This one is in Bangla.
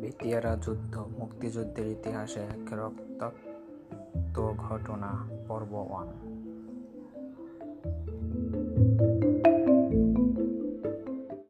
বেতিয়ারা যুদ্ধ মুক্তিযুদ্ধের ইতিহাসে এক রক্তাক্ত ঘটনা পর্ব ওয়ান